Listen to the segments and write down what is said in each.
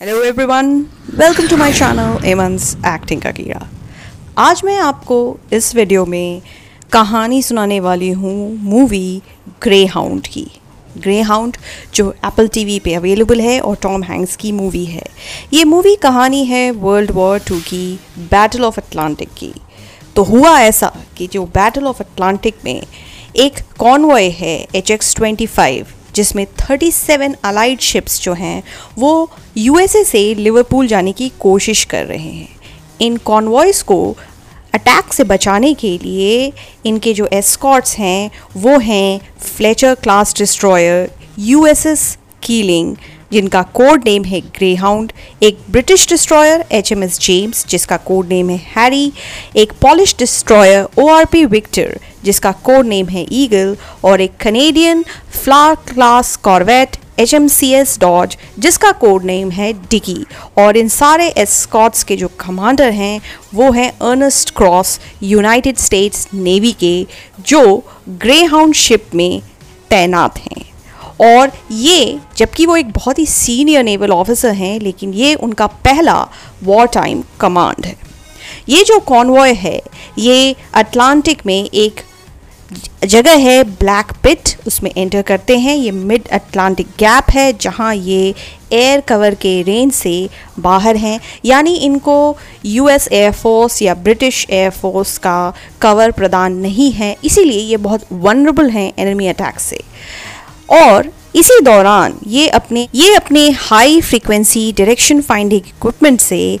Hello everyone welcome to my channel एमंस acting का कीड़ा आज मैं आपको इस वीडियो में कहानी सुनाने वाली हूँ मूवी ग्रे हाउंड की। ग्रे हाउंड जो एप्पल टीवी पे अवेलेबल है और टॉम हैंक्स की मूवी है। ये मूवी कहानी है वर्ल्ड वॉर टू की बैटल ऑफ़ अटलांटिक की। तो हुआ ऐसा कि जो बैटल ऑफ़ अटलांटिक में एक कॉन्वॉय है एच एक्स ट्वेंटी फाइव जिसमें 37 अलाइड शिप्स जो हैं, वो यूएसए से लिवरपूल जाने की कोशिश कर रहे हैं। इन कॉन्वॉयस को अटैक से बचाने के लिए इनके जो एस्कॉट्स हैं, वो हैं Fletcher class destroyer USS Keeling जिनका कोड नेम है ग्रे हाउंड एक British destroyer H M S James जिसका कोड नेम है हैरी एक Polish destroyer O R P Victor जिसका कोड नेम है ईगल और एक Canadian Flower class corvette H M C S Dodge जिसका कोड नेम है डिकी और इन सारे एस्कॉट्स के जो कमांडर हैं, वो हैं Ernst Krause United States Navy के, जो ग्रे हाउंड शिप में तैनात हैं। और ये, जबकि वो एक बहुत ही सीनियर नेवल ऑफिसर हैं, लेकिन ये उनका पहला वॉर टाइम कमांड है। ये जो कॉन्वॉय है, ये अटलांटिक में एक जगह है ब्लैक पिट उसमें एंटर करते हैं। ये मिड अटलांटिक गैप है, जहाँ ये एयर कवर के रेंज से बाहर हैं। यानी इनको यूएस एयरफोर्स या ब्रिटिश एयरफोर्स का कवर प्रदान नहीं है। इसीलिए ये बहुत वनरेबल हैं एनिमी अटैक से। और इसी दौरान ये अपने ये अपने high frequency direction finding equipment से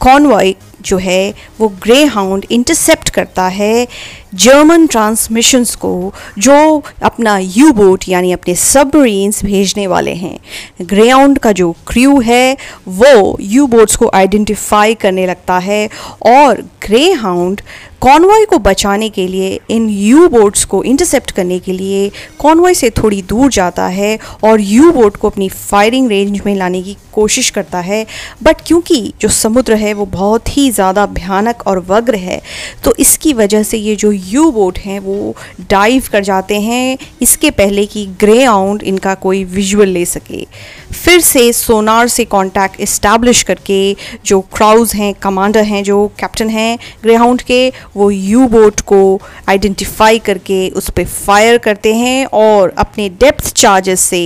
कॉन्वॉय जो है, वो ग्रे हाउंड इंटरसेप्ट करता है जर्मन ट्रांसमिशंस को, जो अपना यू बोट यानी अपने सबमरीन्स भेजने वाले हैं। ग्रेआउंड का जो क्रू है, वो यू बोट्स को आइडेंटिफाई करने लगता है और ग्रे हाउंड कॉन्वॉय को बचाने के लिए, इन यू बोट्स को इंटरसेप्ट करने के लिए कॉन्वॉय से थोड़ी दूर जाता है और यू बोट को अपनी फायरिंग रेंज में लाने की कोशिश करता है। बट क्योंकि जो समुद्र है, वो बहुत ही ज़्यादा भयानक और वग्र है तो इसकी वजह से ये जो यू बोट हैं, वो डाइव कर जाते हैं। इसके पहले कि ग्रे आउंड इनका कोई विजुअल ले सके। फिर से सोनार से कांटेक्ट इस्टेब्लिश करके जो क्राउज हैं कमांडर हैं, जो कैप्टन हैं ग्रे हाउंड के, वो यू बोट को आइडेंटिफाई करके उस पर फायर करते हैं और अपने डेप्थ चार्जेस से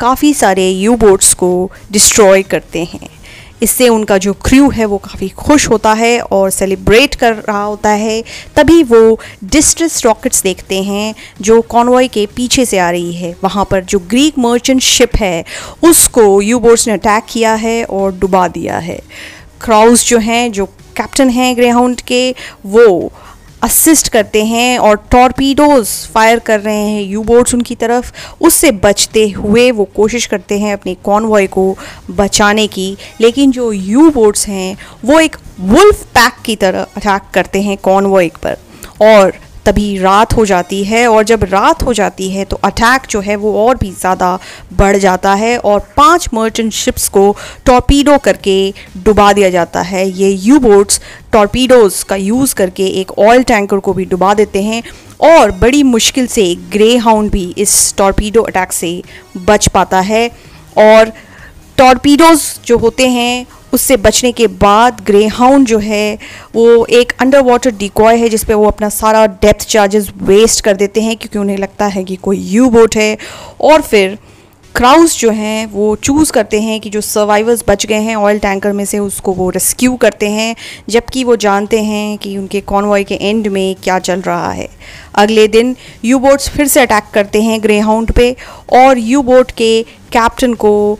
काफ़ी सारे यू बोट्स को डिस्ट्रॉय करते हैं। इससे उनका जो क्रू है वो काफ़ी खुश होता है और सेलिब्रेट कर रहा होता है। तभी वो डिस्ट्रेस रॉकेट्स देखते हैं, जो कॉन्वॉय के पीछे से आ रही है। वहाँ पर जो ग्रीक मर्चेंट शिप है, उसको यू बोट्स ने अटैक किया है और डुबा दिया है। क्राउस जो हैं, जो कैप्टन हैं ग्रेहाउंड के, वो असिस्ट करते हैं और टॉर्पीडोज फायर कर रहे हैं यू बोट्स उनकी तरफ़। उससे बचते हुए वो कोशिश करते हैं अपने कॉन्वॉय को बचाने की। लेकिन जो यू बोट्स हैं, वो एक वुल्फ पैक की तरह अटैक करते हैं कॉन्वॉय पर। और तभी रात हो जाती है और जब रात हो जाती है तो अटैक जो है वो और भी ज़्यादा बढ़ जाता है और पाँच मर्चेंट शिप्स को टॉर्पीडो करके डुबा दिया जाता है। ये यू बोट्स टॉर्पीडोज़ का यूज़ करके एक ऑयल टैंकर को भी डुबा देते हैं और बड़ी मुश्किल से ग्रे हाउंड भी इस टॉर्पीडो अटैक से बच पाता है और टॉर्पीडोज़ जो होते हैं उससे बचने के बाद ग्रे हाउंड जो है, वो एक अंडर वाटर डिकॉय है जिसपे वो अपना सारा डेप्थ चार्जेस वेस्ट कर देते हैं क्योंकि उन्हें लगता है कि कोई यू बोट है। और फिर क्राउज जो हैं, वो चूज़ करते हैं कि जो सर्वाइवर्स बच गए हैं ऑयल टैंकर में से, उसको वो रेस्क्यू करते हैं, जबकि वो जानते हैं कि उनके कॉन्वॉय के एंड में क्या चल रहा है। अगले दिन यू बोट्स फिर से अटैक करते हैं ग्रे हाउंड पे, और यू बोट के कैप्टन को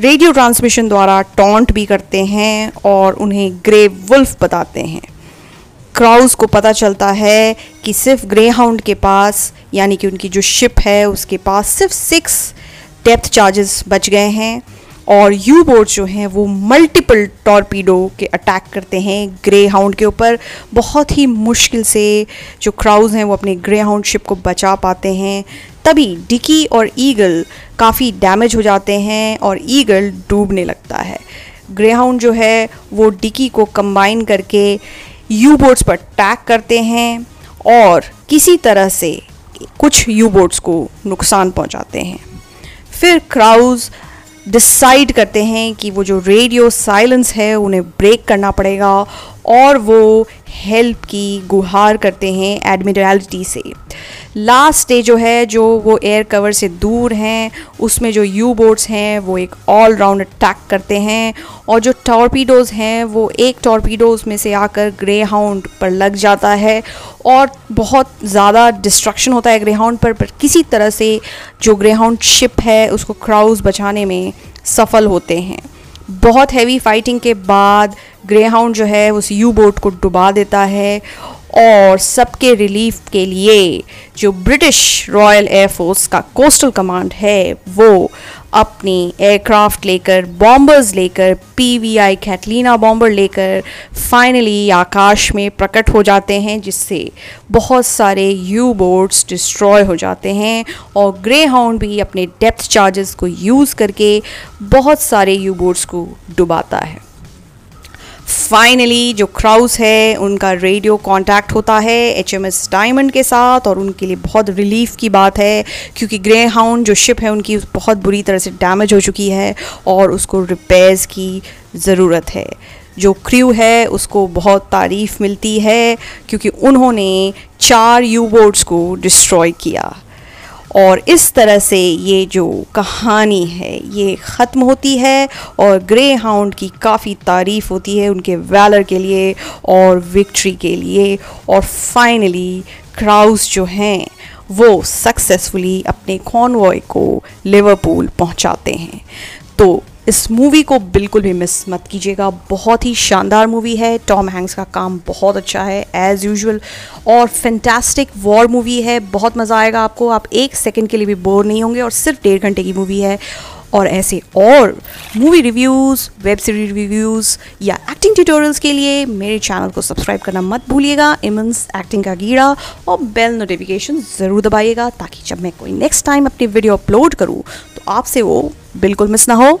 रेडियो ट्रांसमिशन द्वारा टॉन्ट भी करते हैं और उन्हें ग्रे वुल्फ बताते हैं। क्राउज को पता चलता है कि सिर्फ़ ग्रे हाउंड के पास, यानी कि उनकी जो शिप है, उसके पास सिर्फ़ सिक्स डेप्थ चार्जेस बच गए हैं। और यू बोट जो हैं, वो मल्टीपल टॉर्पीडो के अटैक करते हैं ग्रे हाउंड के ऊपर। बहुत ही मुश्किल से जो क्राउज हैं, वो अपने ग्रे हाउंड शिप को बचा पाते हैं। तभी डिकी और ईगल काफ़ी डैमेज हो जाते हैं और ईगल डूबने लगता है। ग्रे हाउंड जो है, वो डिकी को कंबाइन करके यू बोट्स पर अटैक करते हैं और किसी तरह से कुछ यू बोट्स को नुकसान पहुंचाते हैं। फिर क्राउज डिसाइड करते हैं कि वो जो रेडियो साइलेंस है, उन्हें ब्रेक करना पड़ेगा और वो हेल्प की गुहार करते हैं एडमिरलिटी से। लास्ट डे जो है, जो वो एयर कवर से दूर हैं, उसमें जो यू बोट्स हैं, वो एक ऑल राउंड अटैक करते हैं और जो टॉर्पीडोज़ हैं, वो एक टॉर्पीडोज़ में से आकर ग्रे हाउंड पर लग जाता है और बहुत ज़्यादा डिस्ट्रक्शन होता है ग्रेहाउंड पर पर किसी तरह से जो ग्रेहाउंड शिप है, उसको क्राउज बचाने में सफल होते हैं। बहुत हैवी फाइटिंग के बाद ग्रेहाउंड जो है, उस यू बोट को डुबा देता है और सबके रिलीफ के लिए जो ब्रिटिश रॉयल एयरफोर्स का कोस्टल कमांड है, वो अपने एयरक्राफ्ट लेकर, बॉम्बर्स लेकर, पीवीआई कैटलीना बॉम्बर लेकर फाइनली आकाश में प्रकट हो जाते हैं, जिससे बहुत सारे यू बोट्स डिस्ट्रॉय हो जाते हैं और ग्रे हाउंड भी अपने डेप्थ चार्जेस को यूज़ करके बहुत सारे यू बोट्स को डुबाता है। फाइनली जो क्राउस है, उनका रेडियो कांटेक्ट होता है एच एम एस डायमंड के साथ और उनके लिए बहुत रिलीफ की बात है क्योंकि ग्रे हाउंड जो शिप है, उनकी बहुत बुरी तरह से डैमेज हो चुकी है और उसको रिपेयर्स की ज़रूरत है। जो क्रू है, उसको बहुत तारीफ़ मिलती है क्योंकि उन्होंने चार यू बोट्स को डिस्ट्रॉय किया। और इस तरह से ये जो कहानी है, ये ख़त्म होती है और ग्रे हाउंड की काफ़ी तारीफ़ होती है उनके वैलर के लिए और विक्ट्री के लिए और फाइनली क्राउस जो हैं, वो सक्सेसफुली अपने कॉन्वॉय को लिवरपूल पहुंचाते हैं। तो इस मूवी को बिल्कुल भी मिस मत कीजिएगा। बहुत ही शानदार मूवी है। टॉम हैंक्स का काम बहुत अच्छा है एज़ यूजुअल और फैंटास्टिक वॉर मूवी है। बहुत मज़ा आएगा आपको। आप एक सेकंड के लिए भी बोर नहीं होंगे और सिर्फ़ डेढ़ घंटे की मूवी है। और ऐसे और movie reviews web series reviews या एक्टिंग ट्यूटोरियल्स के लिए मेरे चैनल को सब्सक्राइब करना मत भूलिएगा। इमन्स एक्टिंग का कीड़ा और बेल नोटिफिकेशन ज़रूर दबाइएगा ताकि जब मैं कोई नेक्स्ट टाइम अपनी वीडियो अपलोड करूँ तो आपसे वो बिल्कुल मिस ना हो।